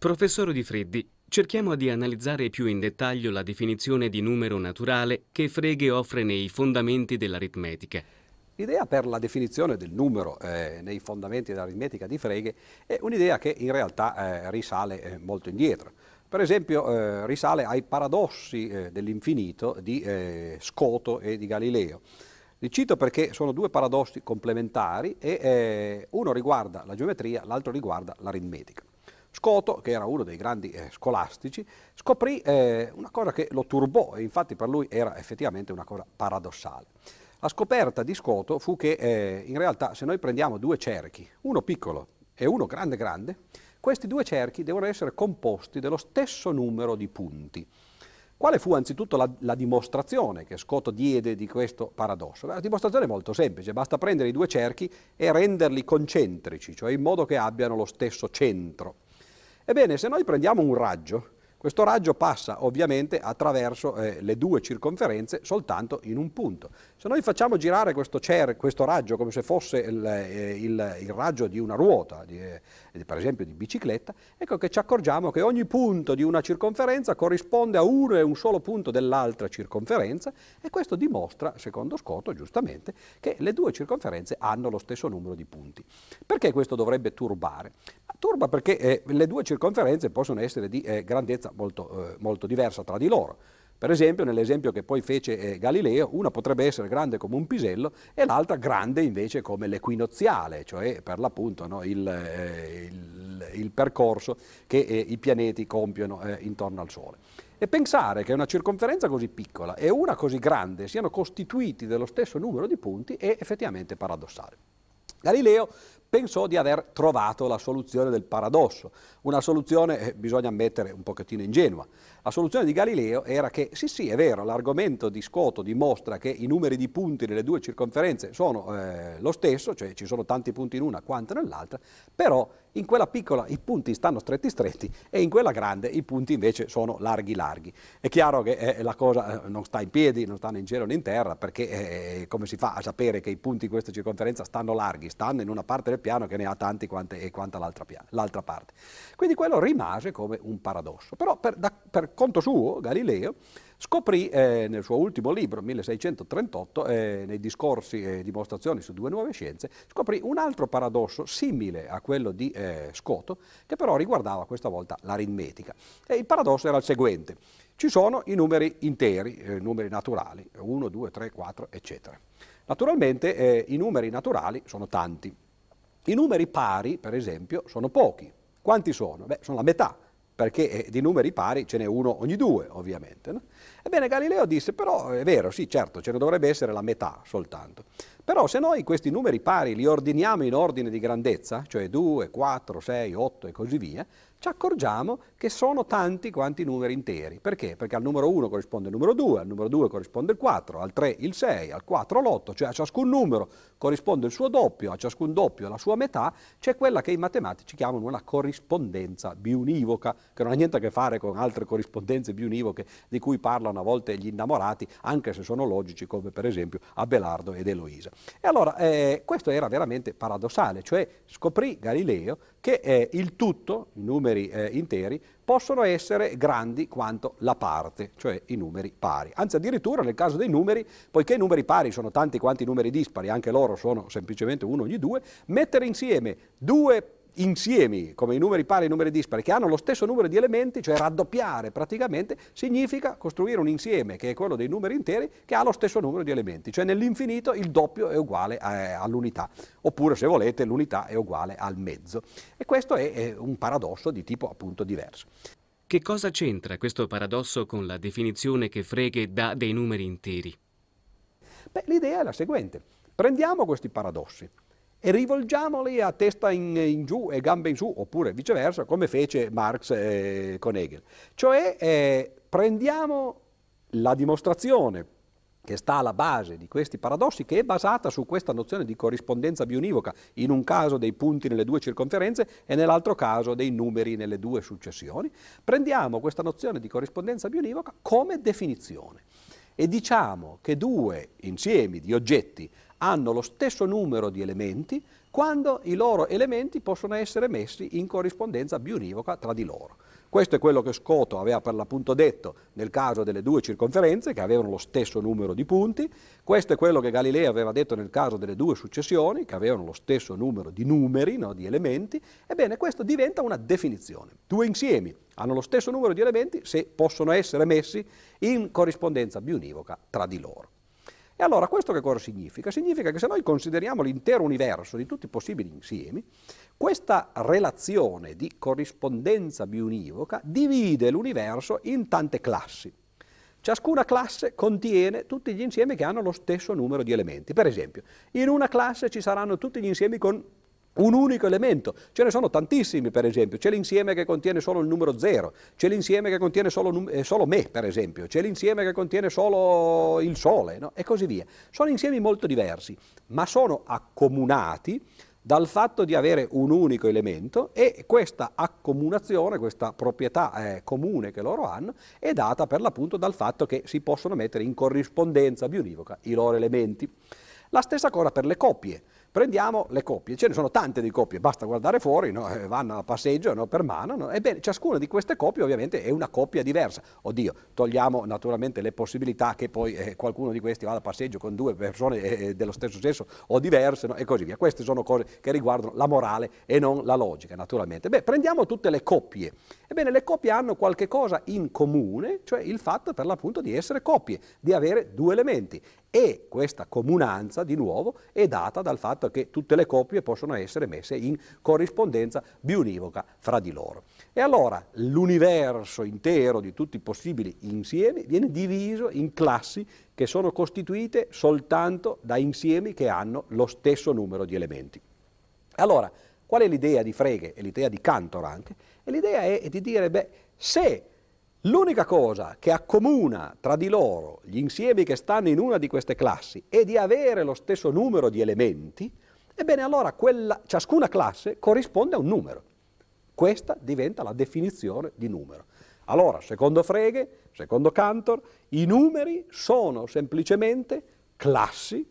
Professore Di Freddi, cerchiamo di analizzare più in dettaglio la definizione di numero naturale che Frege offre nei fondamenti dell'aritmetica. L'idea per la definizione del numero eh, nei fondamenti dell'aritmetica di Frege è un'idea che in realtà eh, risale eh, molto indietro. Per esempio eh, risale ai paradossi eh, dell'infinito di eh, Scoto e di Galileo. Li cito perché sono due paradossi complementari e uno riguarda la geometria, l'altro riguarda l'aritmetica. Scoto, che era uno dei grandi eh, scolastici, scoprì eh, una cosa che lo turbò e infatti per lui era effettivamente una cosa paradossale. La scoperta di Scoto fu che eh, in realtà se noi prendiamo due cerchi, uno piccolo e uno grande grande, questi due cerchi devono essere composti dello stesso numero di punti. Quale fu anzitutto la, la, dimostrazione che Scoto diede di questo paradosso? La dimostrazione è molto semplice, basta prendere i due cerchi e renderli concentrici, cioè in modo che abbiano lo stesso centro. Ebbene, se noi prendiamo un raggio, questo raggio passa ovviamente attraverso eh, le due circonferenze soltanto in un punto. Se noi facciamo girare questo, cer- questo raggio come se fosse il, eh, il, il raggio di una ruota, di, eh, per esempio di bicicletta, ecco che ci accorgiamo che ogni punto di una circonferenza corrisponde a uno e un solo punto dell'altra circonferenza e questo dimostra, secondo Scotto giustamente, che le due circonferenze hanno lo stesso numero di punti. Perché questo dovrebbe turbare? Turba perché eh, le due circonferenze possono essere di eh, grandezza molto, eh, molto diversa tra di loro. Per esempio, nell'esempio che poi fece eh, Galileo, una potrebbe essere grande come un pisello e l'altra grande invece come l'equinoziale, cioè per l'appunto no, il, eh, il, il, percorso che eh, i pianeti compiono eh, intorno al Sole. E pensare che una circonferenza così piccola e una così grande siano costituiti dello stesso numero di punti è effettivamente paradossale. Galileo pensò di aver trovato la soluzione del paradosso, una soluzione, eh, bisogna ammettere, un pochettino ingenua. La soluzione di Galileo era che, sì sì, è vero, l'argomento di Scoto dimostra che i numeri di punti nelle due circonferenze sono eh, lo stesso, cioè ci sono tanti punti in una quanto nell'altra, però in quella piccola i punti stanno stretti stretti e in quella grande i punti invece sono larghi larghi. È chiaro che eh, la cosa eh, non sta in piedi, non sta né in cielo né in terra, perché eh, come si fa a sapere che i punti in questa circonferenza stanno larghi? Stanno in una parte del piano che ne ha tanti quante, e quanta l'altra, l'altra parte. Quindi quello rimase come un paradosso. Però per, da, per conto suo, Galileo scoprì eh, nel suo ultimo libro, 1638, eh, nei discorsi e dimostrazioni su due nuove scienze, scoprì un altro paradosso simile a quello di eh, Scoto, che però riguardava questa volta l'aritmetica. E il paradosso era il seguente. Ci sono i numeri interi, eh, numeri naturali, 1, 2, 3, 4, eccetera. Naturalmente eh, i numeri naturali sono tanti. I numeri pari, per esempio, sono pochi. Quanti sono? Beh, sono la metà perché eh, di numeri pari ce n'è uno ogni due, ovviamente. No? Ebbene, Galileo disse, però è vero, sì, certo, ce ne dovrebbe essere la metà soltanto. Però se noi questi numeri pari li ordiniamo in ordine di grandezza, cioè 2, 4, 6, 8 e così via, ci accorgiamo che sono tanti quanti numeri interi. Perché? Perché al numero 1 corrisponde il numero 2, al numero 2 corrisponde il 4, al 3 il 6, al 4 l'8, cioè a ciascun numero corrisponde il suo doppio, a ciascun doppio la sua metà, c'è quella che i matematici chiamano una corrispondenza biunivoca, che non ha niente a che fare con altre corrispondenze biunivoche di cui parlano a volte gli innamorati, anche se sono logici, come per esempio Abelardo ed Eloisa. E allora eh, questo era veramente paradossale, cioè scoprì Galileo che eh, il tutto, i numeri eh, interi, possono essere grandi quanto la parte, cioè i numeri pari. Anzi addirittura nel caso dei numeri, poiché i numeri pari sono tanti quanti i numeri dispari, anche loro sono semplicemente uno ogni due, mettere insieme due insiemi, come i numeri pari e i numeri dispari, che hanno lo stesso numero di elementi, cioè raddoppiare praticamente, significa costruire un insieme, che è quello dei numeri interi, che ha lo stesso numero di elementi, cioè nell'infinito il doppio è uguale a, all'unità, oppure se volete l'unità è uguale al mezzo. E questo è, è un paradosso di tipo appunto diverso. Che cosa c'entra questo paradosso con la definizione che Frege dà dei numeri interi? Beh, l'idea è la seguente. Prendiamo questi paradossi, e rivolgiamoli a testa in, in, giù e gambe in su, oppure viceversa, come fece Marx eh, con Hegel. Cioè eh, prendiamo la dimostrazione che sta alla base di questi paradossi, che è basata su questa nozione di corrispondenza bionivoca, in un caso dei punti nelle due circonferenze e nell'altro caso dei numeri nelle due successioni, prendiamo questa nozione di corrispondenza bionivoca come definizione e diciamo che due insiemi di oggetti hanno lo stesso numero di elementi quando i loro elementi possono essere messi in corrispondenza bionivoca tra di loro. Questo è quello che Scoto aveva per l'appunto detto nel caso delle due circonferenze che avevano lo stesso numero di punti, questo è quello che Galileo aveva detto nel caso delle due successioni che avevano lo stesso numero di numeri, no, di elementi, ebbene questo diventa una definizione. Due insiemi hanno lo stesso numero di elementi se possono essere messi in corrispondenza bionivoca tra di loro. E allora questo che cosa significa? Significa che se noi consideriamo l'intero universo di tutti i possibili insiemi, questa relazione di corrispondenza biunivoca divide l'universo in tante classi. Ciascuna classe contiene tutti gli insiemi che hanno lo stesso numero di elementi. Per esempio, in una classe ci saranno tutti gli insiemi con un unico elemento. Ce ne sono tantissimi, per esempio. C'è l'insieme che contiene solo il numero 0, c'è l'insieme che contiene solo, eh, solo, me, per esempio, c'è l'insieme che contiene solo il Sole, no? e così via. Sono insiemi molto diversi, ma sono accomunati dal fatto di avere un unico elemento e questa accomunazione, questa proprietà eh, comune che loro hanno, è data per l'appunto dal fatto che si possono mettere in corrispondenza bionivoca i loro elementi. La stessa cosa per le coppie. Prendiamo le coppie, ce ne sono tante di coppie, basta guardare fuori, no? Eh, vanno a passeggio no? per mano, no? ebbene ciascuna di queste coppie ovviamente è una coppia diversa. Oddio, togliamo naturalmente le possibilità che poi eh, qualcuno di questi vada a passeggio con due persone eh, eh dello stesso sesso o diverse e così via. Queste sono cose che riguardano la morale e non la logica naturalmente. Beh, prendiamo tutte le coppie. Ebbene, le coppie hanno qualche cosa in comune, cioè il fatto per l'appunto di essere coppie, di avere due elementi e questa comunanza, di nuovo, è data dal fatto che tutte le coppie possono essere messe in corrispondenza bionivoca fra di loro. E allora l'universo intero di tutti i possibili insiemi viene diviso in classi che sono costituite soltanto da insiemi che hanno lo stesso numero di elementi. Allora, qual è l'idea di Frege e l'idea di Cantor anche? E l'idea è di dire, beh, se L'unica cosa che accomuna tra di loro gli insiemi che stanno in una di queste classi è di avere lo stesso numero di elementi, ebbene allora quella, ciascuna classe corrisponde a un numero. Questa diventa la definizione di numero. Allora, secondo Frege, secondo Cantor, i numeri sono semplicemente classi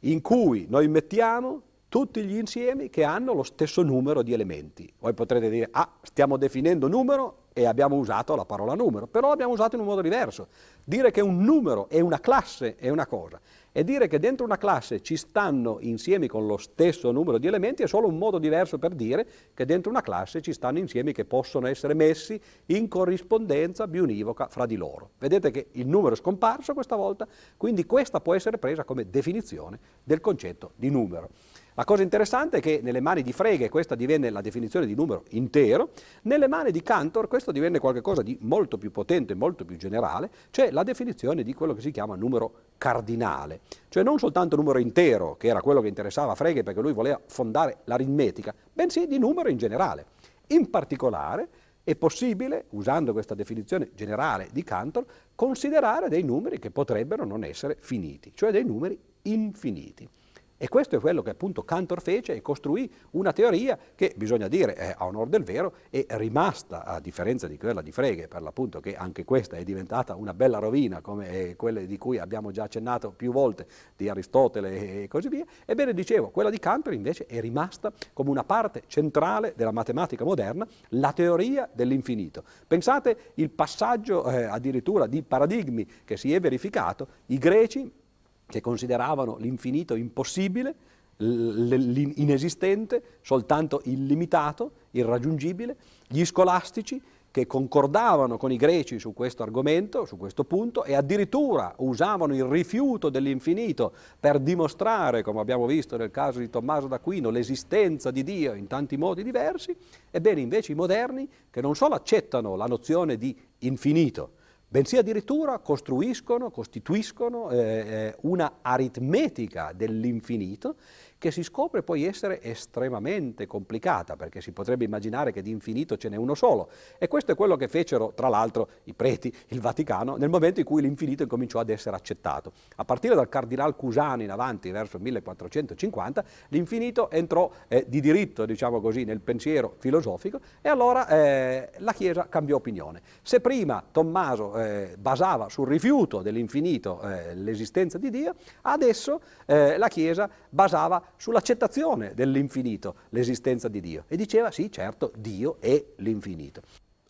in cui noi mettiamo tutti gli insiemi che hanno lo stesso numero di elementi. Voi potrete dire, ah, stiamo definendo numero e abbiamo usato la parola numero, però l'abbiamo usato in un modo diverso. Dire che un numero è una classe è una cosa, e dire che dentro una classe ci stanno insiemi con lo stesso numero di elementi è solo un modo diverso per dire che dentro una classe ci stanno insiemi che possono essere messi in corrispondenza bionivoca fra di loro. Vedete che il numero è scomparso questa volta, quindi questa può essere presa come definizione del concetto di numero. La cosa interessante è che nelle mani di Frege questa divenne la definizione di numero intero, nelle mani di Cantor questo divenne qualcosa di molto più potente, molto più generale, cioè la definizione di quello che si chiama numero cardinale, cioè non soltanto numero intero, che era quello che interessava Frege perché lui voleva fondare l'aritmetica, bensì di numero in generale. In particolare è possibile, usando questa definizione generale di Cantor, considerare dei numeri che potrebbero non essere finiti, cioè dei numeri infiniti. E questo è quello che appunto Cantor fece e costruì una teoria che, bisogna dire, eh, a onore del vero, è rimasta, a differenza di quella di Frege, per l'appunto che anche questa è diventata una bella rovina, come quelle di cui abbiamo già accennato più volte, di Aristotele e così via. Ebbene, dicevo, quella di Cantor invece è rimasta come una parte centrale della matematica moderna, la teoria dell'infinito. Pensate il passaggio eh, addirittura di paradigmi che si è verificato, i greci che consideravano l'infinito impossibile, l'inesistente, soltanto illimitato, irraggiungibile, gli scolastici che concordavano con i greci su questo argomento, su questo punto, e addirittura usavano il rifiuto dell'infinito per dimostrare, come abbiamo visto nel caso di Tommaso d'Aquino, l'esistenza di Dio in tanti modi diversi, ebbene invece i moderni, che non solo accettano la nozione di infinito, bensì addirittura costruiscono, costituiscono eh, eh una aritmetica dell'infinito che si scopre poi essere estremamente complicata, perché si potrebbe immaginare che di infinito ce n'è uno solo. E questo è quello che fecero, tra l'altro, i preti, il Vaticano, nel momento in cui l'infinito incominciò ad essere accettato. A partire dal cardinal Cusano in avanti, verso il 1450, l'infinito entrò eh, di diritto, diciamo così, nel pensiero filosofico e allora eh, la Chiesa cambiò opinione. Se prima Tommaso eh, basava sul rifiuto dell'infinito eh, l'esistenza di Dio, adesso eh, la Chiesa basava sull'accettazione dell'infinito l'esistenza di Dio e diceva sì, certo, Dio è l'infinito.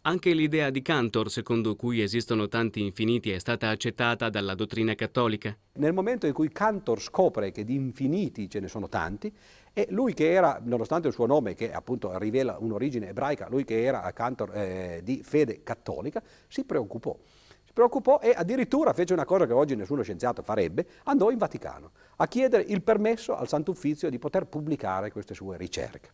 Anche l'idea di Cantor, secondo cui esistono tanti infiniti, è stata accettata dalla dottrina cattolica? Nel momento in cui Cantor scopre che di infiniti ce ne sono tanti, e lui che era, nonostante il suo nome, che appunto rivela un'origine ebraica, lui che era Cantor eh, di fede cattolica, si preoccupò. Preoccupò e addirittura fece una cosa che oggi nessuno scienziato farebbe, andò in Vaticano a chiedere il permesso al Sant'Uffizio di poter pubblicare queste sue ricerche.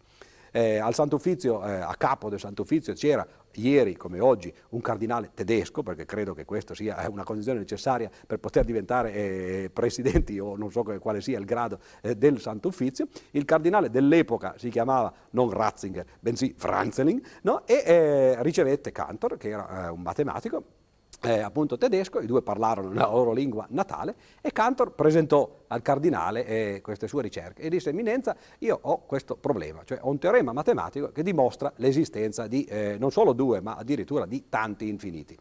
Eh, al Sant'Uffizio, eh, a capo del Sant'Uffizio c'era ieri come oggi un cardinale tedesco, perché credo che questa sia una condizione necessaria per poter diventare eh, presidenti o non so quale sia il grado eh, del Sant'Uffizio. Il cardinale dell'epoca si chiamava non Ratzinger, bensì Franzeling, no? e eh, ricevette Cantor, che era eh, un matematico, eh, appunto tedesco, i due parlarono la loro lingua natale e Cantor presentò al cardinale eh, queste sue ricerche e disse Eminenza io ho questo problema, cioè ho un teorema matematico che dimostra l'esistenza di eh, non solo due ma addirittura di tanti infiniti.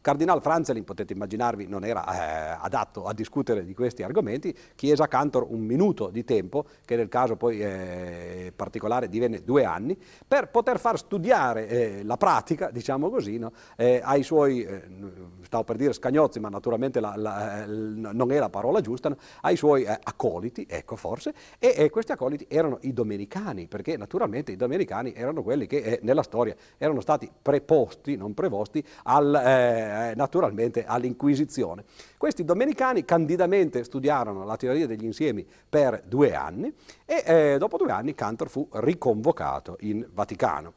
Cardinal Franzelin, potete immaginarvi, non era eh, adatto a discutere di questi argomenti, chiese a Cantor un minuto di tempo, che nel caso poi eh, particolare divenne due anni, per poter far studiare eh, la pratica, diciamo così, no? Eh, ai suoi, eh, stavo per dire scagnozzi, ma naturalmente la, la, non è la parola giusta, no? ai suoi eh, accoliti, ecco forse, e, e, questi accoliti erano i domenicani, perché naturalmente i domenicani erano quelli che nella storia erano stati preposti, non prevosti, al eh, naturalmente all'Inquisizione. Questi domenicani candidamente studiarono la teoria degli insiemi per due anni e eh, dopo due anni Cantor fu riconvocato in Vaticano.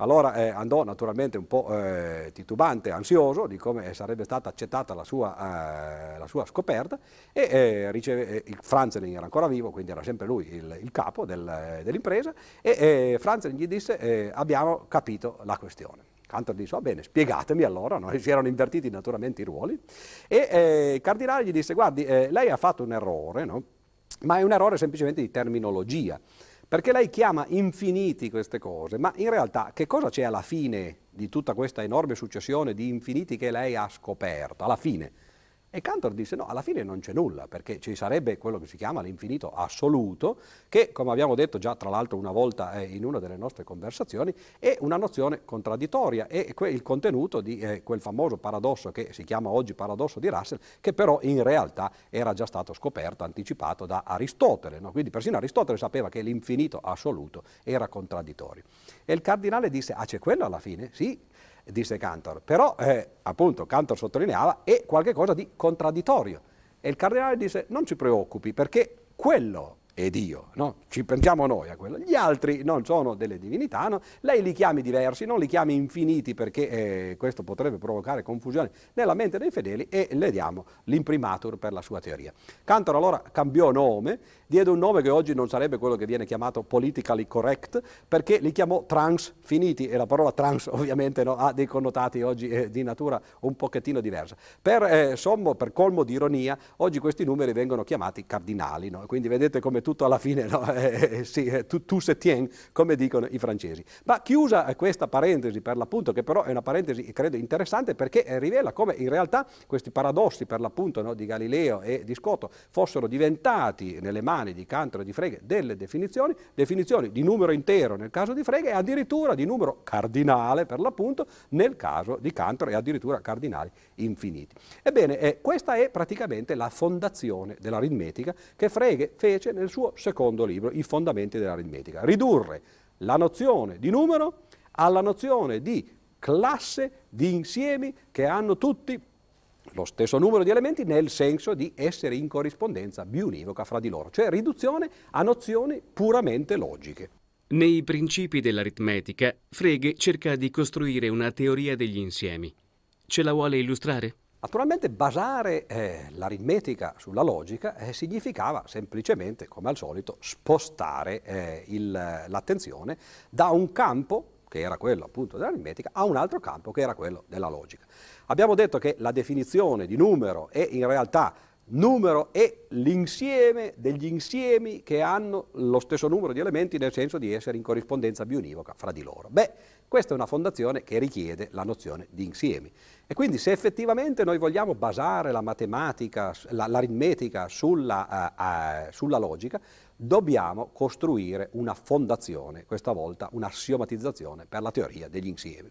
Allora eh, andò naturalmente un po' eh, titubante, ansioso di come sarebbe stata accettata la sua, eh, la sua scoperta e eh, riceve, eh, Franzelin era ancora vivo, quindi era sempre lui il, il capo del, dell'impresa e eh, Franzelin gli disse abbiamo capito la questione. Cantor disse, va bene, spiegatemi allora, no? si erano invertiti naturalmente i ruoli, e eh, il cardinale gli disse, guardi, eh, lei ha fatto un errore, no? ma è un errore semplicemente di terminologia, perché lei chiama infiniti queste cose, ma in realtà che cosa c'è alla fine di tutta questa enorme successione di infiniti che lei ha scoperto? Alla fine e Cantor disse no, alla fine non c'è nulla, perché ci sarebbe quello che si chiama l'infinito assoluto, che come abbiamo detto già tra l'altro una volta eh, in una delle nostre conversazioni, è una nozione contraddittoria, è il contenuto di eh, quel famoso paradosso che si chiama oggi paradosso di Russell, che però in realtà era già stato scoperto, anticipato da Aristotele. No? Quindi persino Aristotele sapeva che l'infinito assoluto era contraddittorio. E il cardinale disse, ah c'è quello alla fine? Sì, disse Cantor, però eh, appunto Cantor sottolineava è qualcosa di contraddittorio. E il cardinale disse non ci preoccupi perché quello è Dio, no? ci pensiamo noi a quello. Gli altri non sono delle divinità, no? lei li chiami diversi, non li chiami infiniti perché eh, questo potrebbe provocare confusione nella mente dei fedeli e le diamo l'imprimatur per la sua teoria. Cantor allora cambiò nome, diede un nome che oggi non sarebbe quello che viene chiamato politically correct perché li chiamò transfiniti e la parola trans ovviamente no, ha dei connotati oggi eh, di natura un pochettino diversa. Per, eh, sommo, per colmo di ironia, oggi questi numeri vengono chiamati cardinali, quindi vedete come tutto alla fine, no? eh, eh sì, eh, tu, tu se tien, come dicono i francesi. Ma chiusa questa parentesi per l'appunto, che però è una parentesi credo interessante perché eh, rivela come in realtà questi paradossi per l'appunto no, di Galileo e di Scotto fossero diventati nelle mani di Cantor e di Frege delle definizioni, definizioni di numero intero nel caso di Frege e addirittura di numero cardinale per l'appunto nel caso di Cantor e addirittura cardinali infiniti. Ebbene, eh, questa è praticamente la fondazione dell'aritmetica che Frege fece nel suo suo secondo libro, I fondamenti dell'aritmetica. Ridurre la nozione di numero alla nozione di classe di insiemi che hanno tutti lo stesso numero di elementi nel senso di essere in corrispondenza biunivoca fra di loro, cioè riduzione a nozioni puramente logiche. Nei principi dell'aritmetica, Frege cerca di costruire una teoria degli insiemi. Ce la vuole illustrare? Naturalmente basare eh, l'aritmetica sulla logica eh, significava semplicemente, come al solito, spostare eh, l'attenzione da un campo, che era quello appunto dell'aritmetica, a un altro campo che era quello della logica. Abbiamo detto che la definizione di numero è in realtà numero è l'insieme degli insiemi che hanno lo stesso numero di elementi nel senso di essere in corrispondenza bionivoca fra di loro. Beh, questa è una fondazione che richiede la nozione di insiemi. E quindi se effettivamente noi vogliamo basare la matematica, l'aritmetica sulla, uh, uh, sulla logica, dobbiamo costruire una fondazione, questa volta un'assiomatizzazione per la teoria degli insiemi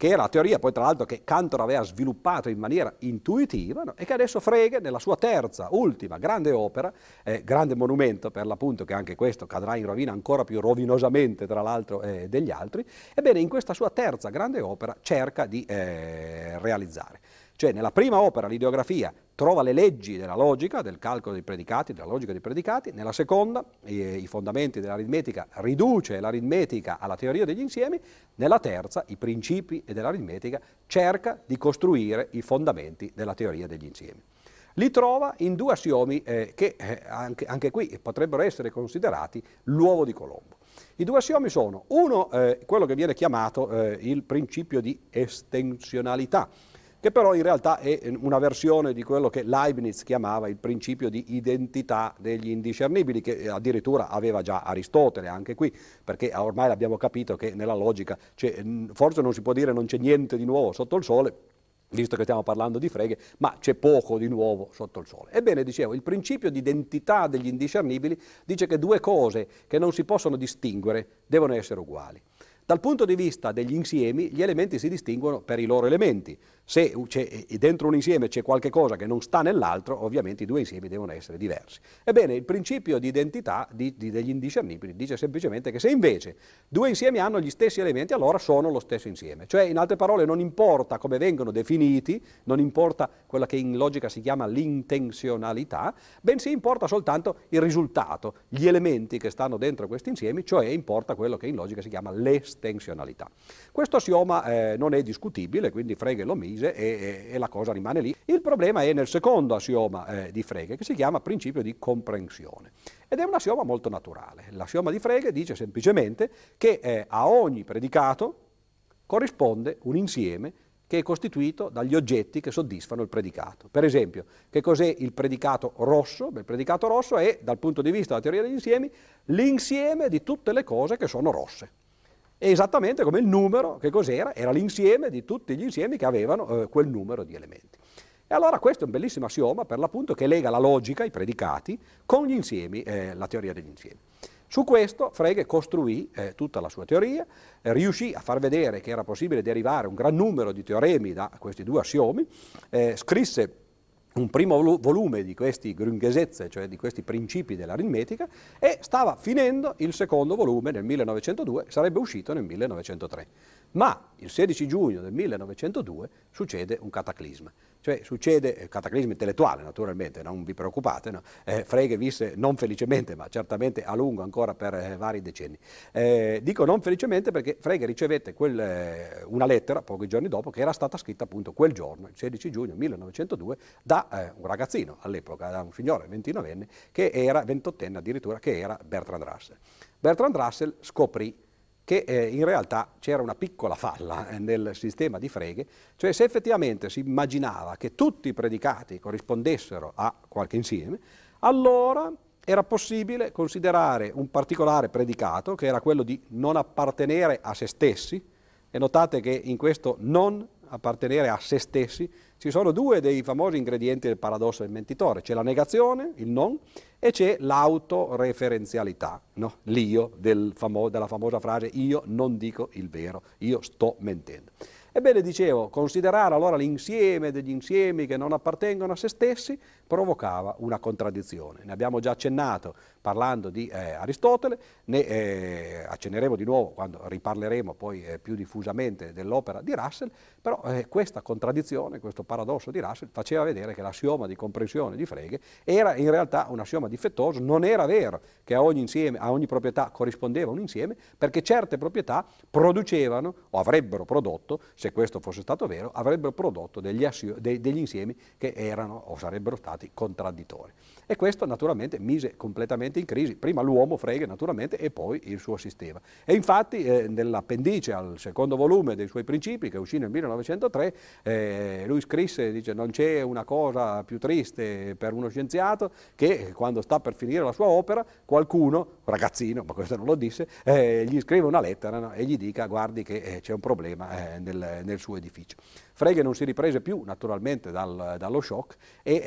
che era la teoria poi tra l'altro che Cantor aveva sviluppato in maniera intuitiva no? e che adesso Frege nella sua terza, ultima grande opera, eh, grande monumento per l'appunto che anche questo cadrà in rovina ancora più rovinosamente tra l'altro eh, degli altri, ebbene in questa sua terza grande opera cerca di eh, realizzare. Cioè nella prima opera, l'ideografia, trova le leggi della logica, del calcolo dei predicati, della logica dei predicati, nella seconda, i, fondamenti dell'aritmetica, riduce l'aritmetica alla teoria degli insiemi, nella terza, i principi dell'aritmetica, cerca di costruire i fondamenti della teoria degli insiemi. Li trova in due assiomi eh, che eh, anche, anche, qui potrebbero essere considerati l'uovo di Colombo. I due assiomi sono, uno, eh, quello che viene chiamato eh, il principio di estensionalità, che però in realtà è una versione di quello che Leibniz chiamava il principio di identità degli indiscernibili, che addirittura aveva già Aristotele anche qui, perché ormai abbiamo capito che nella logica forse non si può dire non c'è niente di nuovo sotto il sole, visto che stiamo parlando di freghe, ma c'è poco di nuovo sotto il sole. Ebbene, dicevo, il principio di identità degli indiscernibili dice che due cose che non si possono distinguere devono essere uguali. Dal punto di vista degli insiemi, gli elementi si distinguono per i loro elementi. Se dentro un insieme c'è qualche cosa che non sta nell'altro, ovviamente i due insiemi devono essere diversi. Ebbene, il principio di identità di, di, degli indiscernibili dice semplicemente che se invece due insiemi hanno gli stessi elementi, allora sono lo stesso insieme. Cioè, in altre parole, non importa come vengono definiti, non importa quella che in logica si chiama l'intenzionalità, bensì importa soltanto il risultato, gli elementi che stanno dentro questi insiemi, cioè importa quello che in logica si chiama l'estensionalità. Questo assioma eh, non è discutibile, quindi Frege lo mise precise e, e, la cosa rimane lì. Il problema è nel secondo assioma eh, di Frege che si chiama principio di comprensione ed è un assioma molto naturale. L'assioma di Frege dice semplicemente che eh, a ogni predicato corrisponde un insieme che è costituito dagli oggetti che soddisfano il predicato. Per esempio, che cos'è il predicato rosso? Beh, il predicato rosso è, dal punto di vista della teoria degli insiemi, l'insieme di tutte le cose che sono rosse esattamente come il numero, che cos'era? Era l'insieme di tutti gli insiemi che avevano eh, quel numero di elementi. E allora questo è un bellissimo assioma per l'appunto che lega la logica, i predicati, con gli insiemi, eh, la teoria degli insiemi. Su questo Frege costruì eh, tutta la sua teoria, eh, riuscì a far vedere che era possibile derivare un gran numero di teoremi da questi due assiomi, eh, scrisse un primo volume di questi Grundgesetze, cioè di questi principi dell'aritmetica, e stava finendo il secondo volume nel 1902, sarebbe uscito nel 1903. Ma il 16 giugno del 1902 succede un cataclisma. Cioè succede, eh, cataclisma intellettuale naturalmente, non vi preoccupate, no? eh, Frege visse non felicemente, ma certamente a lungo ancora per eh, vari decenni. Eh, dico non felicemente perché Frege ricevette quel, eh, una lettera pochi giorni dopo che era stata scritta appunto quel giorno, il 16 giugno 1902, da eh, un ragazzino all'epoca, da un signore 29enne, che era 28enne addirittura, che era Bertrand Russell. Bertrand Russell scoprì che eh, in realtà c'era una piccola falla eh, nel sistema di freghe, cioè se effettivamente si immaginava che tutti i predicati corrispondessero a qualche insieme, allora era possibile considerare un particolare predicato, che era quello di non appartenere a se stessi, e notate che in questo non appartenere a se stessi ci sono due dei famosi ingredienti del paradosso del mentitore, c'è la negazione, il non, e c'è l'autoreferenzialità, no? l'io del famo- della famosa frase io non dico il vero, io sto mentendo. Ebbene, dicevo, considerare allora l'insieme degli insiemi che non appartengono a se stessi provocava una contraddizione. Ne abbiamo già accennato parlando di eh, Aristotele, ne eh, accenneremo di nuovo quando riparleremo poi eh, più diffusamente dell'opera di Russell, però eh, questa contraddizione, questo paradosso di Russell faceva vedere che l'assioma di comprensione di Frege era in realtà un assioma difettoso, non era vero che a ogni, insieme, a ogni proprietà corrispondeva un insieme, perché certe proprietà producevano o avrebbero prodotto, se questo fosse stato vero, avrebbero prodotto degli, assio, de, degli insiemi che erano o sarebbero stati stati contraddittori. E questo naturalmente mise completamente in crisi prima l'uomo, Frege naturalmente, e poi il suo sistema. E infatti eh, nell'appendice al secondo volume dei suoi principi, che uscì nel 1903, eh, lui scrisse, dice non c'è una cosa più triste per uno scienziato che quando sta per finire la sua opera qualcuno, ragazzino, ma questo non lo disse, eh, gli scrive una lettera no? e gli dica guardi che eh, c'è un problema eh, nel, nel suo edificio. Frege non si riprese più naturalmente dal, dallo shock e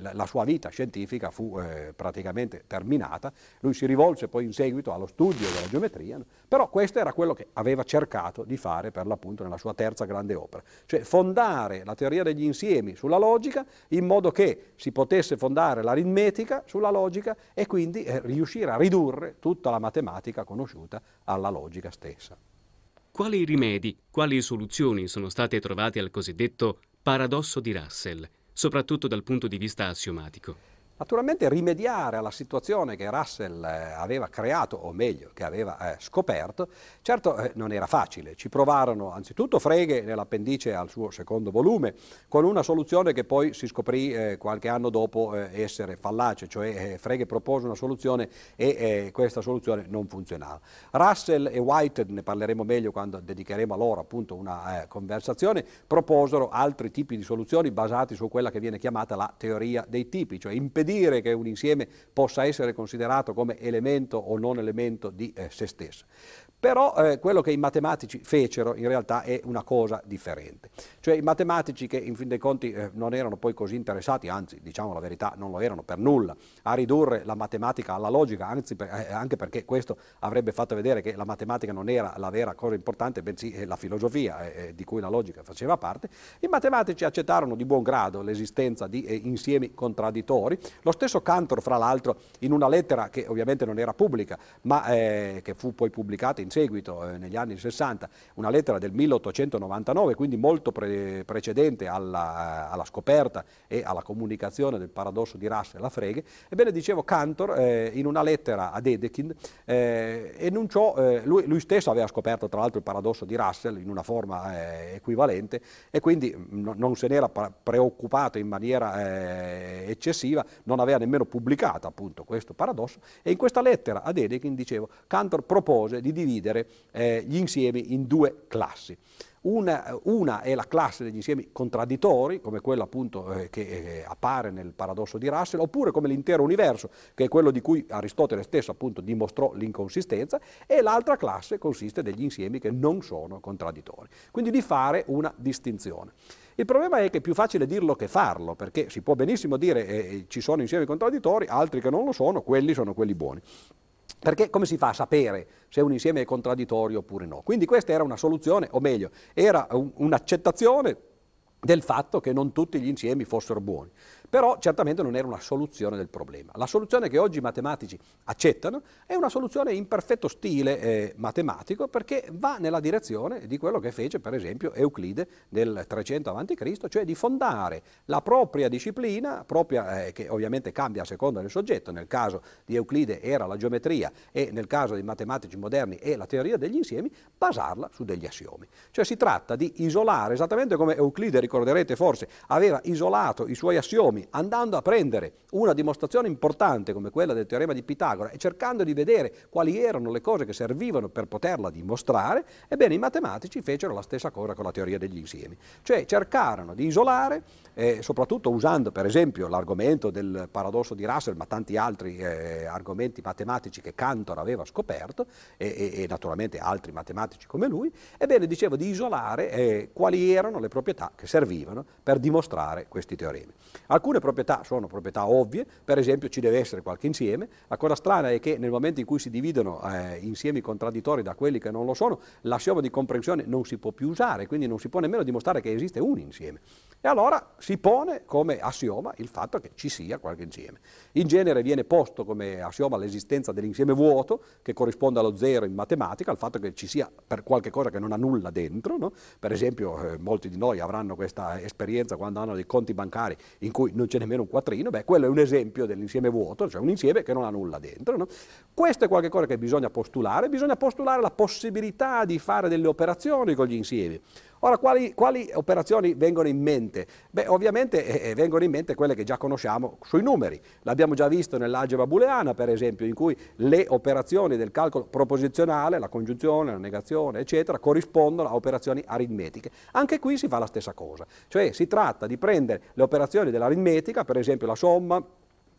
la, la, sua vita scientifica fu eh, praticamente terminata. Lui si rivolse poi in seguito allo studio della geometria, però questo era quello che aveva cercato di fare per l'appunto nella sua terza grande opera, cioè fondare la teoria degli insiemi sulla logica in modo che si potesse fondare l'aritmetica sulla logica e quindi eh, riuscire a ridurre tutta la matematica conosciuta alla logica stessa. Quali rimedi, quali soluzioni sono state trovate al cosiddetto paradosso di Russell, soprattutto dal punto di vista assiomatico? Naturalmente rimediare alla situazione che Russell eh, aveva creato, o meglio, che aveva eh, scoperto, certo eh, non era facile. Ci provarono anzitutto Frege nell'appendice al suo secondo volume, con una soluzione che poi si scoprì eh, qualche anno dopo eh, essere fallace, cioè Frege propose una soluzione e questa soluzione non funzionava. Russell e Whitehead, ne parleremo meglio quando dedicheremo a loro appunto una conversazione, proposero altri tipi di soluzioni basati su quella che viene chiamata la teoria dei tipi, cioè impedire impedire che un insieme possa essere considerato come elemento o non elemento di eh, se stesso. Però eh, quello che i matematici fecero in realtà è una cosa differente. Cioè i matematici che in fin dei conti eh, non erano poi così interessati, anzi diciamo la verità non lo erano per nulla, a ridurre la matematica alla logica, anzi per, eh, anche perché questo avrebbe fatto vedere che la matematica non era la vera cosa importante, bensì eh, la filosofia eh, eh, di cui la logica faceva parte, i matematici accettarono di buon grado l'esistenza di insiemi contraddittori. Lo stesso Cantor, fra l'altro, in una lettera che ovviamente non era pubblica, ma che fu poi pubblicata in seguito, eh, negli anni 60, una lettera del 1899, quindi molto pre precedente alla, alla, scoperta e alla comunicazione del paradosso di Russell a Frege, ebbene dicevo Cantor eh, in una lettera ad Edekind eh, enunciò, eh, lui, lui, stesso aveva scoperto tra l'altro il paradosso di Russell in una forma eh, equivalente e quindi no, non se n'era preoccupato in maniera eccessiva, non aveva nemmeno pubblicato appunto questo paradosso e in questa lettera ad Edekind, dicevo, Cantor propose di dividere dividere eh, gli insiemi in due classi. Una, una, è la classe degli insiemi contraddittori, come quello appunto eh, che eh, appare nel paradosso di Russell, oppure come l'intero universo, che è quello di cui Aristotele stesso appunto dimostrò l'inconsistenza, e l'altra classe consiste degli insiemi che non sono contraddittori. Quindi di fare una distinzione. Il problema è che è più facile dirlo che farlo, perché si può benissimo dire eh, ci sono insiemi contraddittori, altri che non lo sono, quelli sono quelli buoni. Perché come si fa a sapere se un insieme è contraddittorio oppure no? Quindi questa era una soluzione, o meglio, era un, un'accettazione del fatto che non tutti gli insiemi fossero buoni. Però certamente non era una soluzione del problema. La soluzione che oggi i matematici accettano è una soluzione in perfetto stile eh, matematico perché va nella direzione di quello che fece per esempio Euclide nel 300 a.C., cioè di fondare la propria disciplina, propria, eh, che ovviamente cambia a seconda del soggetto, nel caso di Euclide era la geometria e nel caso dei matematici moderni è la teoria degli insiemi, basarla su degli assiomi. Cioè si tratta di isolare, esattamente come Euclide, ricorderete forse, aveva isolato i suoi assiomi assiomi, andando a prendere una dimostrazione importante come quella del teorema di Pitagora e cercando di vedere quali erano le cose che servivano per poterla dimostrare, ebbene i matematici fecero la stessa cosa con la teoria degli insiemi, cioè cercarono di isolare, eh, soprattutto usando per esempio l'argomento del paradosso di Russell, ma tanti altri eh, argomenti matematici che Cantor aveva scoperto e, e, e, naturalmente altri matematici come lui, ebbene dicevo di isolare eh, quali erano le proprietà che servivano per dimostrare questi teoremi. Alcune proprietà sono proprietà ovvie, per esempio ci deve essere qualche insieme. La cosa strana è che nel momento in cui si dividono eh, insiemi contraddittori da quelli che non lo sono, l'assioma di comprensione non si può più usare, quindi non si può nemmeno dimostrare che esiste un insieme. E allora si pone come assioma il fatto che ci sia qualche insieme. In genere viene posto come assioma l'esistenza dell'insieme vuoto, che corrisponde allo zero in matematica, il fatto che ci sia per qualche cosa che non ha nulla dentro. No? Per esempio, eh, molti di noi avranno questa esperienza quando hanno dei conti bancari in cui non c'è nemmeno un quattrino, beh, quello è un esempio dell'insieme vuoto, cioè un insieme che non ha nulla dentro. No? Questo è qualcosa che bisogna postulare, bisogna postulare la possibilità di fare delle operazioni con gli insiemi. Ora, quali, quali, operazioni vengono in mente? Beh, ovviamente eh, eh, vengono in mente quelle che già conosciamo sui numeri. L'abbiamo già visto nell'algebra booleana, per esempio, in cui le operazioni del calcolo proposizionale, la congiunzione, la negazione, eccetera, corrispondono a operazioni aritmetiche. Anche qui si fa la stessa cosa, cioè si tratta di prendere le operazioni dell'aritmetica, per esempio la somma,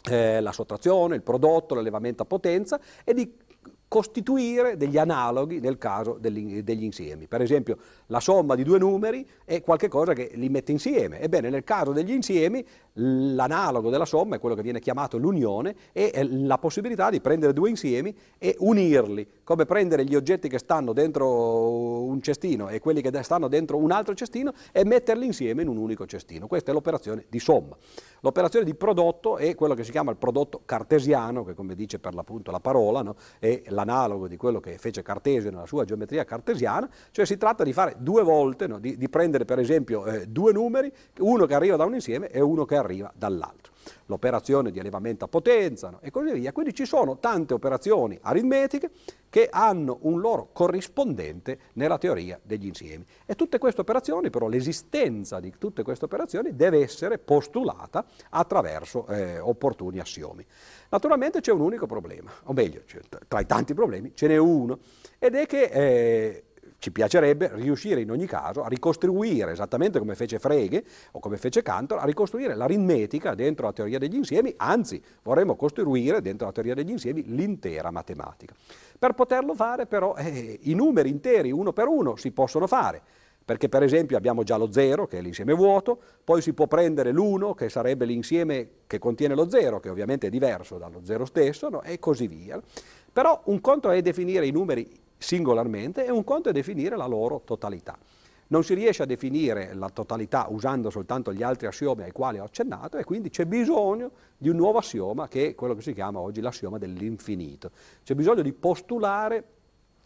eh, la sottrazione, il prodotto, l'elevamento a potenza e di costituire degli analoghi nel caso degli, degli, insiemi. Per esempio la somma di due numeri è qualcosa che li mette insieme. Ebbene nel caso degli insiemi l'analogo della somma è quello che viene chiamato l'unione e la possibilità di prendere due insiemi e unirli, come prendere gli oggetti che stanno dentro un cestino e quelli che stanno dentro un altro cestino e metterli insieme in un unico cestino. Questa è l'operazione di somma. L'operazione di prodotto è quello che si chiama il prodotto cartesiano, che come dice per l'appunto la parola, no? è l'analogo di quello che fece Cartesio nella sua geometria cartesiana, cioè si tratta di fare due volte, no? di, di, prendere per esempio eh, due numeri, uno che arriva da un insieme e uno che arriva dall'altro. L'operazione di elevamento a potenza no? e così via. Quindi ci sono tante operazioni aritmetiche che hanno un loro corrispondente nella teoria degli insiemi. E tutte queste operazioni, però l'esistenza di tutte queste operazioni deve essere postulata attraverso eh, opportuni assiomi. Naturalmente c'è un unico problema, o meglio, tra i tanti problemi ce n'è uno, ed è che eh, ci piacerebbe riuscire in ogni caso a ricostruire, esattamente come fece Frege o come fece Cantor, a ricostruire l'aritmetica dentro la teoria degli insiemi, anzi vorremmo costruire dentro la teoria degli insiemi l'intera matematica. Per poterlo fare però eh, i numeri interi uno per uno si possono fare, perché per esempio abbiamo già lo 0 che è l'insieme vuoto, poi si può prendere l'1 che sarebbe l'insieme che contiene lo 0, che ovviamente è diverso dallo 0 stesso, no? e così via. Però un conto è definire i numeri singolarmente e un conto è definire la loro totalità. Non si riesce a definire la totalità usando soltanto gli altri assiomi ai quali ho accennato e quindi c'è bisogno di un nuovo assioma che è quello che si chiama oggi l'assioma dell'infinito. C'è bisogno di postulare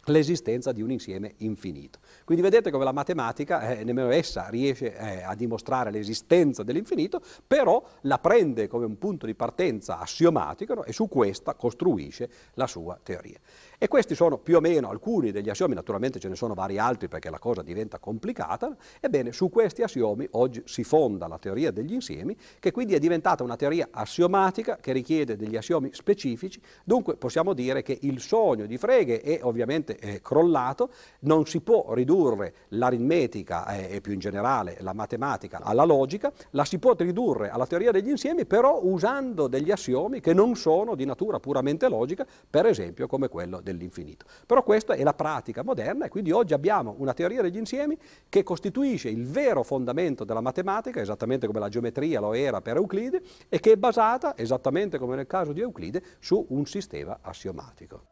l'esistenza di un insieme infinito. Quindi vedete come la matematica, eh, nemmeno essa riesce eh, a dimostrare l'esistenza dell'infinito, però la prende come un punto di partenza assiomatico no? e su questa costruisce la sua teoria. E questi sono più o meno alcuni degli assiomi, naturalmente ce ne sono vari altri perché la cosa diventa complicata, ebbene su questi assiomi oggi si fonda la teoria degli insiemi, che quindi è diventata una teoria assiomatica che richiede degli assiomi specifici, dunque possiamo dire che il sogno di Frege è ovviamente eh, crollato, non si può ridurre l'aritmetica eh, e più in generale la matematica alla logica, la si può ridurre alla teoria degli insiemi però usando degli assiomi che non sono di natura puramente logica, per esempio come quello del dell'infinito. Però questa è la pratica moderna e quindi oggi abbiamo una teoria degli insiemi che costituisce il vero fondamento della matematica, esattamente come la geometria lo era per Euclide, e che è basata, esattamente come nel caso di Euclide, su un sistema assiomatico.